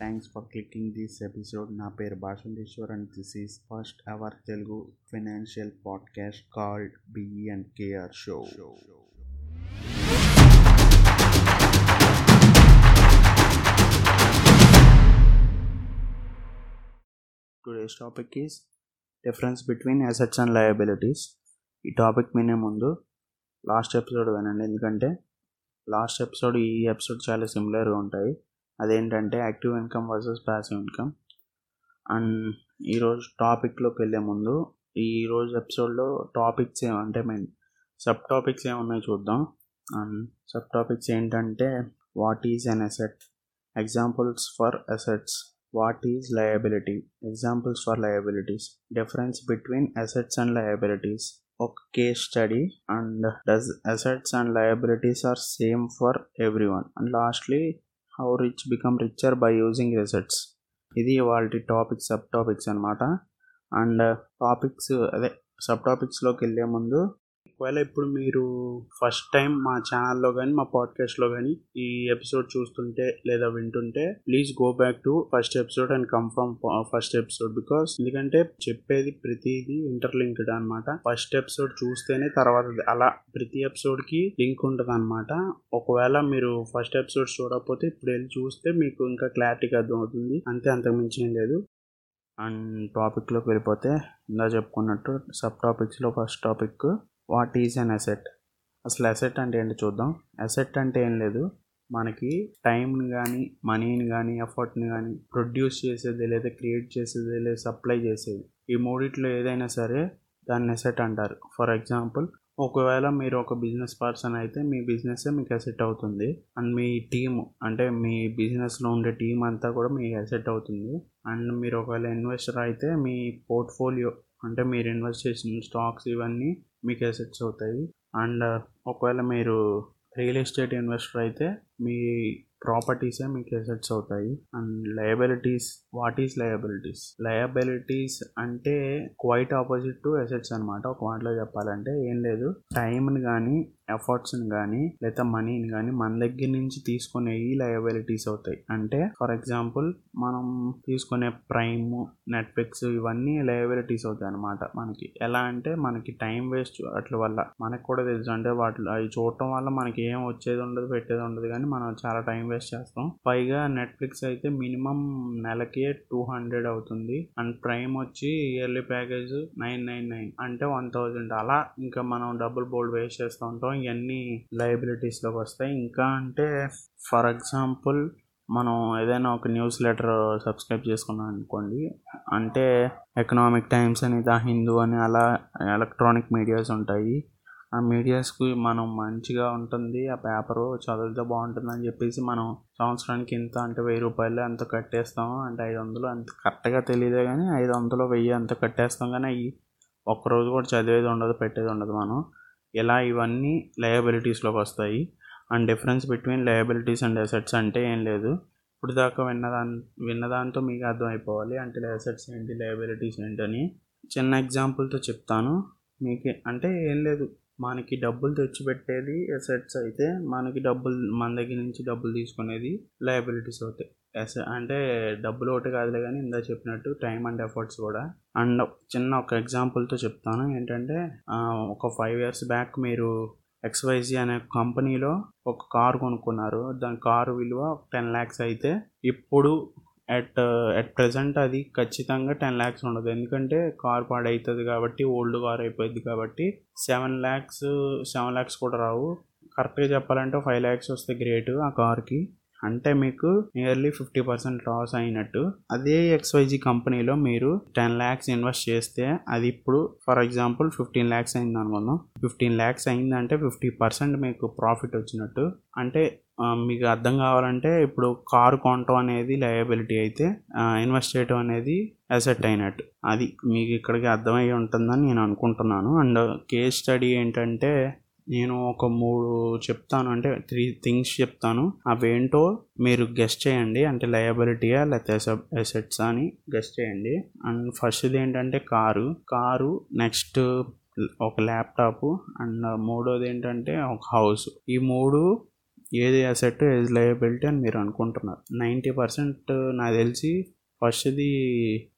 Thanks for clicking this episode నా పేరు Bhashanteshwar and this is first our Telugu financial podcast called BE and KR show today's topic is difference between assets and liabilities ఈ టాపిక్ వినే ముందు last episode వినండి. ఎందుకంటే last episode ఈ episode చాలా సిమిలర్గా ఉంటాయి. అదేంటంటే active income versus passive income. And ఈరోజు టాపిక్లోకి వెళ్ళే ముందు ఈరోజు ఎపిసోడ్లో టాపిక్స్ ఏమంటే మెయిన్ సబ్ టాపిక్స్ ఏమున్నాయి చూద్దాం. అండ్ సబ్ టాపిక్స్ ఏంటంటే what is an asset? Examples for assets. What is liability? Examples for liabilities. Difference between assets and liabilities. ఒక case study. And does assets and liabilities are same for every one and lastly how rich become richer by using assets ఇది వాళ్ళ టాపిక్ sub topics అనమాట and topics అదే sub టాపిక్స్లోకి వెళ్ళే ముందు ఒకవేళ ఇప్పుడు మీరు ఫస్ట్ టైం మా ఛానల్లో కానీ మా పాడ్కాస్ట్లో కానీ ఈ ఎపిసోడ్ చూస్తుంటే లేదా వింటుంటే please go back to first episode and confirm first episode because ఎందుకంటే చెప్పేది ప్రతిదీ ఇంటర్లింక్డ్ అనమాట ఫస్ట్ ఎపిసోడ్ చూస్తేనే తర్వాత అలా ప్రతి ఎపిసోడ్కి లింక్ ఉంటుంది అనమాట ఒకవేళ మీరు ఫస్ట్ ఎపిసోడ్ చూడకపోతే ఇప్పుడు వెళ్ళి చూస్తే మీకు ఇంకా క్లారిటీగా అర్థమవుతుంది. అంతే అంతకుమించి ఏం లేదు. అండ్ టాపిక్లోకి వెళ్ళిపోతే ఇందా చెప్పుకున్నట్టు sub టాపిక్స్లో first topic what is an asset? అసలు అసెట్ అంటే ఏంటి చూద్దాం. అసెట్ అంటే ఏం లేదు. మనకి టైంని కానీ మనీని కానీ ఎఫర్ట్ని కానీ ప్రొడ్యూస్ చేసేది లేదా క్రియేట్ చేసేది లేదా సప్లై చేసేది. ఈ మూడిట్లో ఏదైనా సరే దాన్ని అసెట్ అంటారు. ఫర్ ఎగ్జాంపుల్ ఒకవేళ మీరు ఒక బిజినెస్ పర్సన్ అయితే మీ బిజినెస్ మీకు అసెట్ అవుతుంది. అండ్ మీ టీమ్ అంటే మీ బిజినెస్లో ఉండే టీం అంతా కూడా మీ అసెట్ అవుతుంది. అండ్ మీరు ఒకవేళ ఇన్వెస్టర్ అయితే మీ పోర్ట్ఫోలియో అంటే మీరు ఇన్వెస్ట్ చేసిన స్టాక్స్ ఇవన్నీ మీకు అసెట్స్ అవుతాయి. అండ్ ఒకవేళ మీరు రియల్ ఎస్టేట్ ఇన్వెస్టర్ అయితే మీ ప్రాపర్టీసే మీకు అసెట్స్ అవుతాయి. And liabilities what is liabilities liabilities అంటే క్వైట్ ఆపోజిట్ టు అసెట్స్ అనమాట ఒక మాటలో చెప్పాలంటే ఏం లేదు. టైంని కానీ ఎఫర్ట్స్ని కానీ లేదా మనీని కానీ మన దగ్గర నుంచి తీసుకునేవి లయబిలిటీస్ అవుతాయి. అంటే ఫర్ ఎగ్జాంపుల్ మనం తీసుకునే ప్రైమ్ నెట్ఫ్లిక్స్ ఇవన్నీ లయబిలిటీస్ అవుతాయి అనమాట మనకి. ఎలా అంటే మనకి టైం వేస్ట్ అట్ల వల్ల. మనకు కూడా తెలుసు. అంటే వాటి అవి చూడటం వల్ల మనకి ఏం వచ్చేది ఉండదు పెట్టేది ఉండదు. కానీ మనం చాలా టైం వేస్ట్ చేస్తాం. పైగా నెట్ఫ్లిక్స్ అయితే మినిమం నెలకి టూ హండ్రెడ్ అవుతుంది. అండ్ ప్రైమ్ వచ్చి yearly package nine nine nine అంటే వన్ థౌజండ్ అలా ఇంకా మనం డబుల్ బోల్డ్ వేస్ట్ చేస్తూ ఉంటాం. ఇవన్నీ లయబిలిటీస్లోకి వస్తాయి. ఇంకా అంటే ఫర్ ఎగ్జాంపుల్ మనం ఏదైనా ఒక న్యూస్ లెటర్ సబ్స్క్రైబ్ చేసుకున్నాం అనుకోండి. అంటే ఎకనామిక్ టైమ్స్ అని ద హిందూ అని అలా ఎలక్ట్రానిక్ మీడియాస్ ఉంటాయి. ఆ మీడియాస్కి మనం మంచిగా ఉంటుంది ఆ పేపరు చదివితే బాగుంటుంది అని చెప్పేసి మనం సంవత్సరానికి ఇంత అంటే వెయ్యి రూపాయలు అంత కట్టేస్తాము అంటే ఐదు వందలు అంత కరెక్ట్గా తెలియదే కానీ ఐదు వందలు వెయ్యి అంత కట్టేస్తాం కానీ అవి ఒక్కరోజు కూడా చదివేది ఉండదు పెట్టేది ఉండదు మనం. ఇలా ఇవన్నీ లయబిలిటీస్లోకి వస్తాయి. And difference between liabilities and assets అంటే ఏం లేదు. ఇప్పుడు దాకా విన్నదాన్ విన్నదాంతో మీకు అర్థమైపోవాలి. అంటే అసెట్స్ ఏంటి లయబిలిటీస్ ఏంటని చిన్న ఎగ్జాంపుల్తో చెప్తాను. మీకు అంటే ఏం లేదు. మనకి డబ్బులు తెచ్చిపెట్టేది అసెట్స్ అయితే మనకి డబ్బులు మన దగ్గర నుంచి డబ్బులు తీసుకునేది లయబిలిటీస్ అవుతాయి ఎస్ అంటే డబ్బులు ఒకటి కాదులే కానీ ఇందా చెప్పినట్టు టైం అండ్ ఎఫర్ట్స్ కూడా. అండ్ చిన్న ఒక ఎగ్జాంపుల్తో చెప్తాను. ఏంటంటే ఒక ఫైవ్ ఇయర్స్ బ్యాక్ మీరు ఎక్స్వైజీ అనే కంపెనీలో ఒక కారు కొనుక్కున్నారు. దాని కారు విలువ టెన్ ల్యాక్స్ అయితే ఇప్పుడు అట్ అట్ ప్రజెంట్ అది ఖచ్చితంగా టెన్ ల్యాక్స్ ఉండదు. ఎందుకంటే కార్ పాడవుతుంది కాబట్టి ఓల్డ్ కార్ అయిపోయింది కాబట్టి సెవెన్ ల్యాక్స్ సెవెన్ ల్యాక్స్ కూడా రావు. కరెక్ట్గా చెప్పాలంటే ఫైవ్ ల్యాక్స్ వస్తే గ్రేట్ ఆ కార్కి అంటే మీకు నియర్లీ ఫిఫ్టీ పర్సెంట్ లాస్ అయినట్టు. అదే ఎక్స్వైజీ కంపెనీలో మీరు టెన్ ల్యాక్స్ ఇన్వెస్ట్ చేస్తే అది ఇప్పుడు ఫర్ ఎగ్జాంపుల్ ఫిఫ్టీన్ ల్యాక్స్ అయింది అనుకుందాం. ఫిఫ్టీన్ ల్యాక్స్ అయిందంటే ఫిఫ్టీ పర్సెంట్ మీకు ప్రాఫిట్ వచ్చినట్టు. అంటే మీకు అర్థం కావాలంటే ఇప్పుడు కారు కొనటం అనేది లయబిలిటీ అయితే ఇన్వెస్ట్ చేయటం అనేది అసెట్ అయినట్టు. అది మీకు ఇక్కడికి అర్థమై ఉంటుందని నేను అనుకుంటున్నాను. అండ్ కేస్ స్టడీ ఏంటంటే నేను ఒక మూడు చెప్తాను అంటే త్రీ థింగ్స్ చెప్తాను. అవేంటో మీరు గెస్ట్ చేయండి అంటే లయబిలిటీయా లేకపోతే అసెట్స్ అని గెస్ట్ చేయండి. అండ్ ఫస్ట్ది ఏంటంటే కారు. కారు నెక్స్ట్ ఒక ల్యాప్టాప్ అండ్ మూడోది ఏంటంటే ఒక హౌస్ ఈ మూడు ఏది అసెట్ ఏది లయబిలిటీ అని మీరు అనుకుంటున్నారు. నైంటీ పర్సెంట్ నాకు తెలిసి ఫస్ట్ది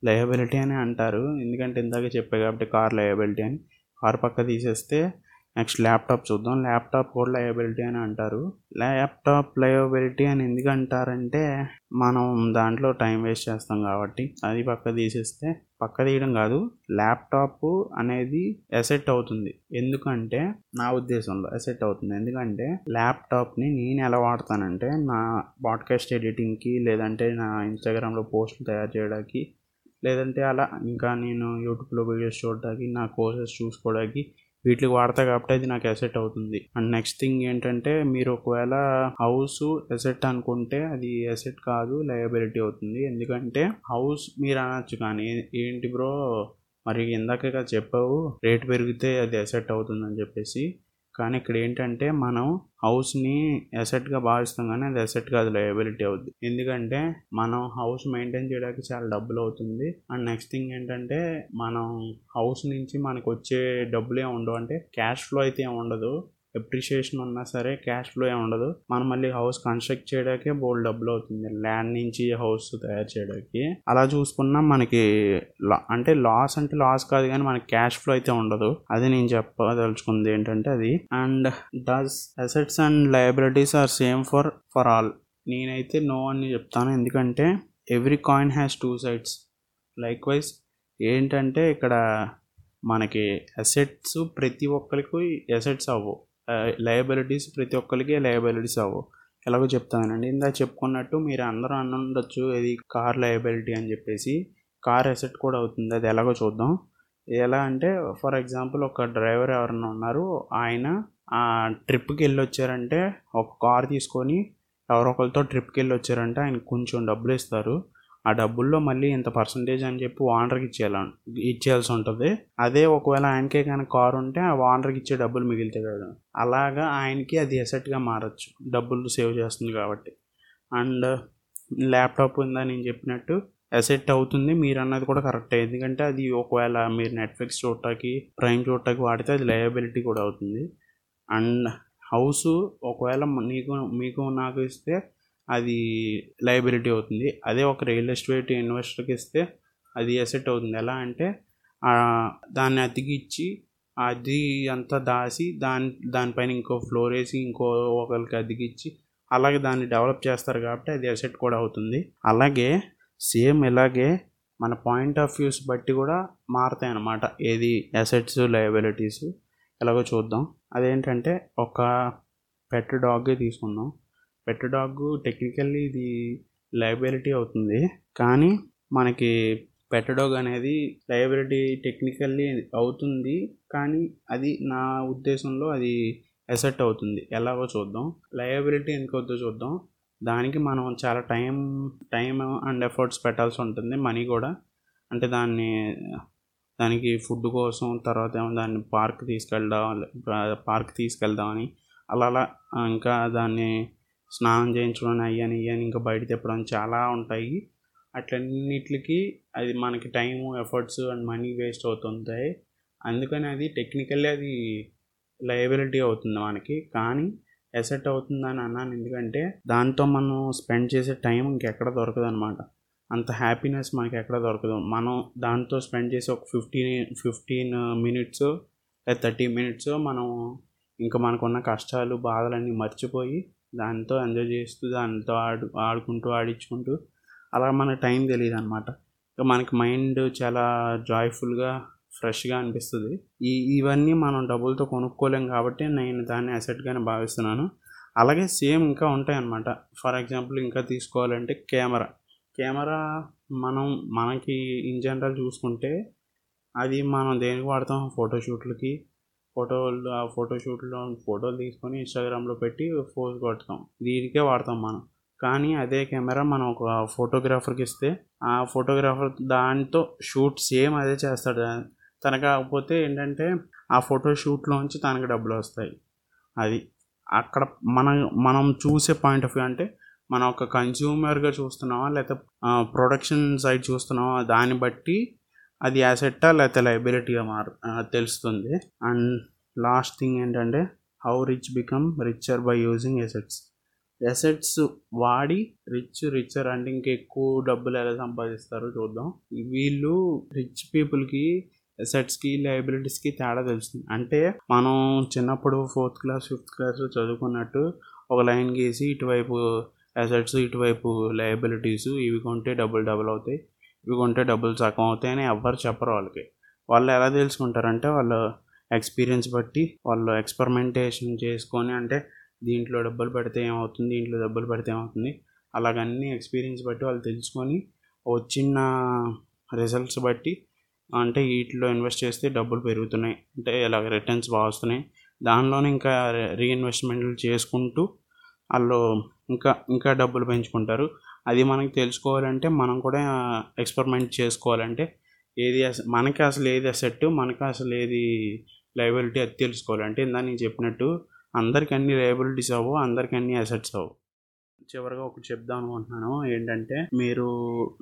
లయబిలిటీ అని అంటారు. ఎందుకంటే ఇందాక చెప్పే కాబట్టి కార్ లయబిలిటీ అని. కార్ పక్క తీసేస్తే నెక్స్ట్ ల్యాప్టాప్ చూద్దాం. ల్యాప్టాప్ కూడా లయబిలిటీ అని అంటారు. ల్యాప్టాప్ లయబిలిటీ అని ఎందుకు అంటారంటే మనం దాంట్లో టైం వేస్ట్ చేస్తాం కాబట్టి. అది పక్క తీసేస్తే పక్క తీయడం కాదు ల్యాప్టాప్ అనేది ఎసెట్ అవుతుంది. ఎందుకంటే నా ఉద్దేశంలో ఎసెట్ అవుతుంది. ఎందుకంటే ల్యాప్టాప్ని నేను ఎలా వాడతానంటే నా పాడ్కాస్ట్ ఎడిటింగ్కి లేదంటే నా ఇన్స్టాగ్రామ్లో పోస్టులు తయారు చేయడానికి లేదంటే అలా ఇంకా నేను యూట్యూబ్లో వీడియోస్ చూడడానికి నా కోర్సెస్ చూసుకోవడానికి వీటికి వాడతా కాబట్టి అది నాకు ఎసెట్ అవుతుంది. అండ్ నెక్స్ట్ థింగ్ ఏంటంటే మీరు ఒకవేళ హౌస్ ఎసెట్ అనుకుంటే అది ఎసెట్ కాదు లయబిలిటీ అవుతుంది. ఎందుకంటే హౌస్ మీరు అనొచ్చు కానీ ఏంటి బ్రో మరి ఇందాక చెప్పావు రేట్ పెరిగితే అది ఎసెట్ అవుతుందని చెప్పేసి. కానీ ఇక్కడ ఏంటంటే మనం హౌస్ని ఎసెట్గా భావిస్తాం కానీ అది ఎసెట్ కాదు లయబిలిటీ అవుద్ది. ఎందుకంటే మనం హౌస్ మెయింటైన్ చేయడానికి చాలా డబ్బులు అవుతుంది. అండ్ నెక్స్ట్ థింగ్ ఏంటంటే మనం హౌస్ నుంచి మనకు వచ్చే డబ్బులు ఏమి ఉండవు. అంటే క్యాష్ ఫ్లో అయితే ఏమి ఉండదు. ఎప్రిషియేషన్ ఉన్నా సరే క్యాష్ ఫ్లో ఏమి ఉండదు. మనం మళ్ళీ హౌస్ కన్స్ట్రక్ట్ చేయడానికే బోల్డ్ డబ్బులు అవుతుంది. ల్యాండ్ నుంచి హౌస్ తయారు చేయడానికి. అలా చూసుకున్నా మనకి అంటే లాస్ అంటే లాస్ కాదు కానీ మనకి క్యాష్ ఫ్లో అయితే ఉండదు. అది నేను చెప్పదలుచుకుంది ఏంటంటే అది. And does assets and liabilities are same for for all నేనైతే నో అని చెప్తాను. ఎందుకంటే every coin has two sides likewise ఏంటంటే ఇక్కడ మనకి అసెట్స్ ప్రతి ఒక్కరికి అసెట్స్ అవ్వవు. లయబిలిటీస్ ప్రతి ఒక్కరికి లయబిలిటీస్ అవ్వవు ఎలాగో చెప్తానండి. ఇందాక చెప్పుకున్నట్టు మీరు అందరూ అన్న ఉండొచ్చు ఇది కార్ లయబిలిటీ అని చెప్పేసి. కార్ అసెట్ కూడా అవుతుంది. అది ఎలాగో చూద్దాం. ఎలా అంటే ఫర్ ఎగ్జాంపుల్ ఒక డ్రైవర్ ఎవరన్నా ఉన్నారు ఆయన ఆ ట్రిప్కి వెళ్ళి వచ్చారంటే ఒక కార్ తీసుకొని ఎవరో ఒకరితో ట్రిప్కి వెళ్ళి వచ్చారంటే ఆయన కొంచెం డబ్బులు ఇస్తారు. ఆ డబ్బుల్లో మళ్ళీ ఇంత పర్సంటేజ్ అని చెప్పి ఓనర్కి ఇచ్చేయాల ఇచ్చేయాల్సి ఉంటుంది. అదే ఒకవేళ ఆయనకే కనుక కారు ఉంటే ఆ ఓనర్కి ఇచ్చే డబ్బులు మిగిలితాయి కదా అలాగా ఆయనకి అది ఎసెట్గా మారచ్చు. డబ్బులు సేవ్ చేస్తుంది కాబట్టి. అండ్ ల్యాప్టాప్ ఉందా నేను చెప్పినట్టు ఎసెట్ అవుతుంది మీరు అన్నది కూడా కరెక్ట్ ఎందుకంటే అది ఒకవేళ మీరు నెట్ఫ్లిక్స్ చూడటానికి ప్రైమ్ చూడటానికి వాడితే అది లయబిలిటీ కూడా అవుతుంది. అండ్ హౌస్ ఒకవేళ నీకు మీకు నాకు ఇస్తే అది లయబిలిటీ అవుతుంది. అదే ఒక రియల్ ఎస్టేట్ ఇన్వెస్టర్కి ఇస్తే అది ఎసెట్ అవుతుంది. ఎలా అంటే దాన్ని అతికిచ్చి అది అంతా దాసి దాని దానిపైన ఇంకో ఫ్లోర్ వేసి ఇంకో ఒకరికి అతికిచ్చి అలాగే దాన్ని డెవలప్ చేస్తారు కాబట్టి అది ఎసెట్ కూడా అవుతుంది. అలాగే సేమ్ ఇలాగే మన పాయింట్ ఆఫ్ వ్యూస్ బట్టి కూడా మారుతాయి అన్నమాట. ఏది అసెట్స్ లయబిలిటీస్ ఎలాగో చూద్దాం. అదేంటంటే ఒక పెట్ డాగే తీసుకుందాం. పెట్టడాగ్ టెక్నికల్లీ ఇది లయబిలిటీ అవుతుంది. కానీ మనకి పెట్టడాగ్ అనేది లయబిలిటీ టెక్నికల్లీ అవుతుంది. కానీ అది నా ఉద్దేశంలో అది ఎసెట్ అవుతుంది. ఎలాగో చూద్దాం. లయబిలిటీ ఎందుకు వద్దో చూద్దాం. దానికి మనం చాలా టైం టైం అండ్ ఎఫర్ట్స్ పెట్టాల్సి ఉంటుంది. మనీ కూడా. అంటే దాన్ని దానికి ఫుడ్ కోసం తర్వాత ఏమో దాన్ని పార్క్ తీసుకెళ్దాం పార్క్ తీసుకెళ్దామని అలా అలా ఇంకా దాన్ని స్నానం చేయించడం అయ్యని ఇయ్యని ఇంకా బయట తిప్పడం చాలా ఉంటాయి. అట్లన్నిటికి అది మనకి time efforts and money waste అవుతుంటాయి. అందుకని అది టెక్నికల్లీ అది లయబిలిటీ అవుతుంది మనకి. కానీ ఎసెట్ అవుతుందని అన్నాను. ఎందుకంటే దాంతో మనం స్పెండ్ చేసే టైం ఇంకెక్కడ దొరకదు అనమాట అంత హ్యాపీనెస్ మనకి ఎక్కడ దొరకదు. మనం దాంతో స్పెండ్ చేసే ఒక ఫిఫ్టీన్ ఫిఫ్టీన్ మినిట్స్ లేదా థర్టీ మినిట్స్ మనం ఇంకా మనకున్న కష్టాలు బాధలన్నీ మర్చిపోయి దాంతో ఎంజాయ్ చేస్తూ దాంతో ఆడు ఆడుకుంటూ ఆడించుకుంటూ అలా మన టైం తెలియదు అనమాట మనకి మైండ్ చాలా జాయ్ఫుల్గా ఫ్రెష్గా అనిపిస్తుంది. ఈ ఇవన్నీ మనం డబ్బులతో కొనుక్కోలేం కాబట్టి నేను దాన్ని అసెట్గానే భావిస్తున్నాను. అలాగే సేమ్ ఇంకా ఉంటాయన్నమాట. ఫర్ ఎగ్జాంపుల్ ఇంకా తీసుకోవాలంటే కెమెరా. కెమెరా మనం మనకి ఇన్ జనరల్ చూసుకుంటే అది మనం దేనికి వాడతాం? ఫోటోషూట్లకి ఫోటోలు ఆ ఫోటోషూట్లో ఫోటోలు తీసుకొని ఇన్స్టాగ్రామ్లో పెట్టి పోజ్ కొడతాం. దీనికే వాడతాం మనం. కానీ అదే కెమెరా మనం ఒక ఫోటోగ్రాఫర్కి ఇస్తే ఆ ఫోటోగ్రాఫర్ దాంతో షూట్ సేమ్ అదే చేస్తాడు. తన కాకపోతే ఏంటంటే ఆ ఫోటో షూట్లోంచి తనకి డబ్బులు వస్తాయి. అది అక్కడ మనం మనం చూసే పాయింట్ ఆఫ్ వ్యూ అంటే మనం ఒక కన్జ్యూమర్గా చూస్తున్నామా లేకపోతే ప్రొడక్షన్ సైడ్ చూస్తున్నావా దాన్ని బట్టి అది యాసెట్టా లేకపోతే లైబిలిటీగా మారు తెలుస్తుంది. అండ్ లాస్ట్ థింగ్ ఏంటంటే how rich become richer by using assets assets వాడి రిచ్ రిచర్ అంటే ఇంకా ఎక్కువ డబ్బులు ఎలా సంపాదిస్తారో చూద్దాం. వీళ్ళు రిచ్ పీపుల్కి ఎసెట్స్కి లైబిలిటీస్కి తేడా తెలుస్తుంది. అంటే మనం చిన్నప్పుడు ఫోర్త్ క్లాస్ ఫిఫ్త్ క్లాస్ చదువుకున్నట్టు ఒక లైన్ గీసి ఇటువైపు అసెట్స్ ఇటువైపు లయబిలిటీస్ ఇవి కొంటే డబుల్ డబుల్ అవుతాయి. ఇవి కొంటే డబ్బులు సగం అవుతాయి అని ఎవ్వరు చెప్పరు వాళ్ళకి. వాళ్ళు ఎలా తెలుసుకుంటారంటే వాళ్ళు ఎక్స్పీరియన్స్ బట్టి వాళ్ళు ఎక్స్పెరిమెంటేషన్ చేసుకొని అంటే దీంట్లో డబ్బులు పెడితే ఏమవుతుంది దీంట్లో డబ్బులు పెడితే ఏమవుతుంది అలాగన్నీ ఎక్స్పీరియన్స్ బట్టి వాళ్ళు తెలుసుకొని వచ్చిన రిజల్ట్స్ బట్టి అంటే వీటిలో ఇన్వెస్ట్ చేస్తే డబ్బులు పెరుగుతున్నాయి. అంటే ఇలా రిటర్న్స్ బాగా వస్తున్నాయి. దానిలోనే ఇంకా రీఇన్వెస్ట్మెంట్లు చేసుకుంటూ వాళ్ళు ఇంకా ఇంకా డబ్బులు పెంచుకుంటారు. అది మనకి తెలుసుకోవాలంటే మనం కూడా ఎక్స్పెరిమెంట్ చేసుకోవాలంటే ఏది మనకి అసలు ఏది అసెట్ మనకి అసలు ఏది లయబిలిటీ అది తెలుసుకోవాలి. అంటే ఇందా నేను చెప్పినట్టు అందరికి అన్ని లయబిలిటీస్ అవ్వు అందరికీ అన్ని అసెట్స్ అవ్వు చివరిగా ఒకటి చెప్దాం అనుకుంటున్నాను. ఏంటంటే మీరు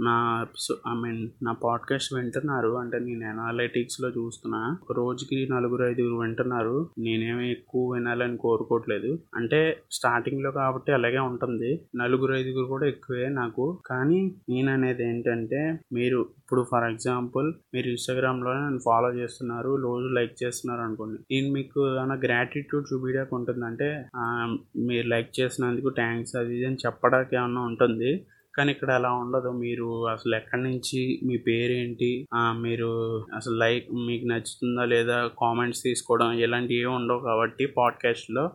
నా ఐ మీన్ నా పాడ్కాస్ట్ వింటున్నారు అంటే నేను అనలైటిక్స్లో చూస్తున్నా. రోజుకి నలుగురు ఐదుగురు వింటున్నారు. నేనేమి ఎక్కువ వినాలని కోరుకోవట్లేదు. అంటే స్టార్టింగ్లో కాబట్టి అలాగే ఉంటుంది. నలుగురు ఐదుగురు కూడా ఎక్కువే నాకు. కానీ నేను అనేది ఏంటంటే మీరు ఇప్పుడు ఫర్ ఎగ్జాంపుల్ మీరు ఇన్స్టాగ్రామ్లో నన్ను ఫాలో చేస్తున్నారు రోజు లైక్ చేస్తున్నారు అనుకోండి. నేను మీకు ఏమైనా గ్రాటిట్యూడ్ చూపించడానికి ఉంటుందంటే మీరు లైక్ చేసినందుకు థ్యాంక్స్ అది ఇది అని చెప్పడానికి ఏమన్నా ఉంటుంది? కానీ ఇక్కడ అలా ఉండదు. మీరు అసలు ఎక్కడి నుంచి మీ పేరేంటి? మీరు అసలు లైక్ మీకు నచ్చుతుందా లేదా? కామెంట్స్ తీసుకోవడం ఇలాంటివి ఏమి ఉండవు కాబట్టి పాడ్కాస్ట్లో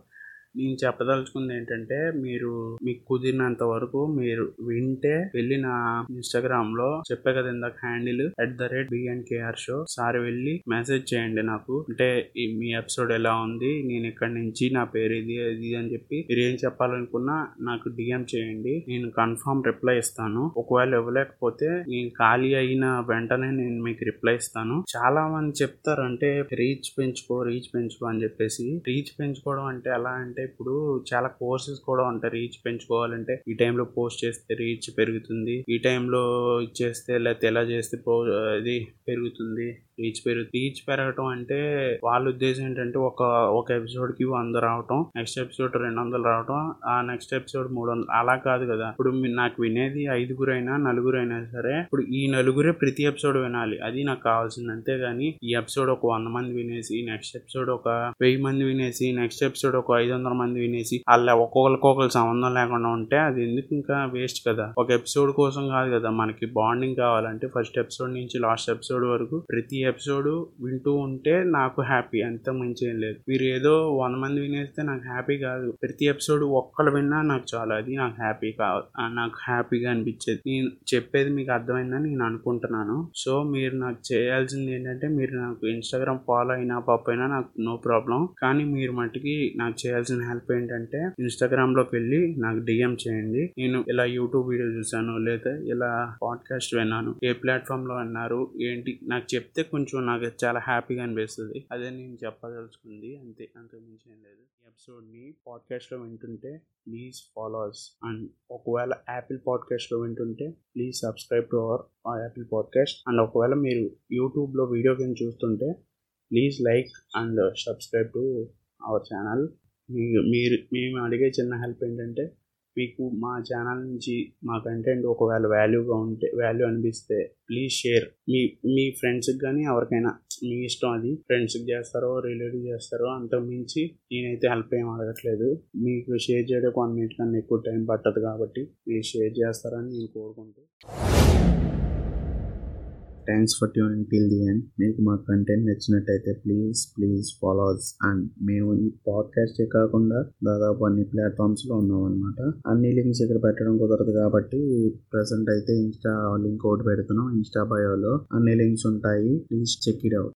నేను చెప్పదలుచుకుంది ఏంటంటే మీరు మీకు కుదిరినంత వరకు మీరు వింటే వెళ్ళి నా ఇన్స్టాగ్రామ్లో చెప్పే కదా ఇందాక handle at the rate BNKR show సారి వెళ్ళి మెసేజ్ చేయండి నాకు. అంటే మీ ఎపిసోడ్ ఎలా ఉంది నేను ఇక్కడ నుంచి నా పేరు ఇది ఇది అని చెప్పి మీరు ఏం చెప్పాలనుకున్నా నాకు డిఎం చేయండి. నేను కన్ఫర్మ్ రిప్లై ఇస్తాను. ఒకవేళ ఇవ్వలేకపోతే నేను ఖాళీ అయిన వెంటనే నేను మీకు రిప్లై ఇస్తాను. చాలా మంది చెప్తారు అంటే రీచ్ పెంచుకో రీచ్ పెంచుకో అని చెప్పేసి. రీచ్ పెంచుకోవడం అంటే ఎలా అంటే ఇప్పుడు చాలా కోర్సెస్ కూడా ఉంటాయి. రీచ్ పెంచుకోవాలంటే ఈ టైంలో పోస్ట్ చేస్తే రీచ్ పెరుగుతుంది. ఈ టైంలో ఇచ్చేస్తే లేకపోతే ఎలా చేస్తే ఇది పెరుగుతుంది. రీచ్ పెరుగు రీచ్ పెరగటం అంటే వాళ్ళ ఉద్దేశం ఏంటంటే ఒక ఒక ఎపిసోడ్కి వంద రావటం నెక్స్ట్ ఎపిసోడ్ రెండు వందలు రావటం ఆ నెక్స్ట్ ఎపిసోడ్ మూడు వందలు అలా కాదు కదా. ఇప్పుడు నాకు వినేది ఐదుగురైనా నలుగురైనా సరే ఇప్పుడు ఈ నలుగురే ప్రతి ఎపిసోడ్ వినాలి. అది నాకు కావాల్సింది. అంతేగాని ఈ ఎపిసోడ్ ఒక వంద మంది వినేసి నెక్స్ట్ ఎపిసోడ్ ఒక వెయ్యి మంది వినేసి నెక్స్ట్ ఎపిసోడ్ ఒక ఐదు వందల మంది వినేసి అలా ఒక్కొక్కరికొకరు సంబంధం లేకుండా ఉంటే అది ఎందుకు ఇంకా వేస్ట్ కదా? ఒక ఎపిసోడ్ కోసం కాదు కదా. మనకి బాండింగ్ కావాలంటే ఫస్ట్ ఎపిసోడ్ నుంచి లాస్ట్ ఎపిసోడ్ వరకు ప్రతి ఎపిసోడ్ వింటూ ఉంటే నాకు హ్యాపీ అంత మంచి ఏం లేదు. మీరు ఏదో వంద మంది వినేస్తే నాకు హ్యాపీ కాదు. ప్రతి ఎపిసోడ్ ఒక్కరు విన్నా నాకు చాలా. అది నాకు హ్యాపీ కావాలి నాకు హ్యాపీగా అనిపించేది. నేను చెప్పేది మీకు అర్థమైందని నేను అనుకుంటున్నాను. సో మీరు నాకు చేయాల్సింది ఏంటంటే మీరు నాకు ఇన్స్టాగ్రామ్ ఫాలో అయినా పాప అయినా నాకు నో ప్రాబ్లం కానీ మీరు మట్టుకి నాకు చేయాల్సిన హెల్ప్ ఏంటంటే ఇన్స్టాగ్రామ్లోకి వెళ్ళి నాకు డిఎం చేయండి. నేను ఇలా యూట్యూబ్ వీడియో చూసాను లేదా ఇలా పాడ్కాస్ట్ విన్నాను. ఏ ప్లాట్ఫామ్లో విన్నారు ఏంటి? నాకు చెప్తే కొంచెం నాకు చాలా హ్యాపీగా అనిపిస్తుంది. అదే నేను చెప్పదలుచుకుంది. అంతే అంతకు మించి ఏం లేదు. ఈ ఎపిసోడ్ని పాడ్కాస్ట్లో వింటుంటే ప్లీజ్ ఫాలోస్ అండ్ ఒకవేళ యాపిల్ పాడ్కాస్ట్లో వింటుంటే please subscribe to our Apple podcast. And ఒకవేళ మీరు యూట్యూబ్లో వీడియో కింద చూస్తుంటే please like and subscribe to our channel. మీరు మీరు మేము అడిగే చిన్న హెల్ప్ ఏంటంటే మీకు మా ఛానల్ నుంచి మా కంటెంట్ ఒకవేళ వాల్యూగా ఉంటే వాల్యూ అనిపిస్తే ప్లీజ్ షేర్ మీ మీ ఫ్రెండ్స్కి కానీ ఎవరికైనా మీ ఇష్టం అది ఫ్రెండ్స్కి చేస్తారో రిలేటివ్ చేస్తారో అంతకు మించి నేనైతే హెల్ప్ ఏం అడగట్లేదు. మీకు షేర్ చేయడం వన్ మినిట్ కన్నా ఎక్కువ టైం పట్టదు కాబట్టి మీరు షేర్ చేస్తారని నేను కోరుకుంటూ thanks for tuning till the end మీకు మా కంటెంట్ నచ్చినట్టయితే ప్లీజ్ ప్లీజ్ ఫాలోస్ అండ్ మేము ఈ పాడ్కాస్టే కాకుండా దాదాపు అన్ని ప్లాట్ఫామ్స్లో ఉన్నాం అనమాట అన్ని లింక్స్ ఇక్కడ పెట్టడం కుదరదు కాబట్టి ప్రజెంట్ అయితే ఇన్స్టా లింక్ ఒకటి పెడుతున్నాం ఇన్స్టా బయోలో అన్ని లింక్స్ ఉంటాయి. Please check it out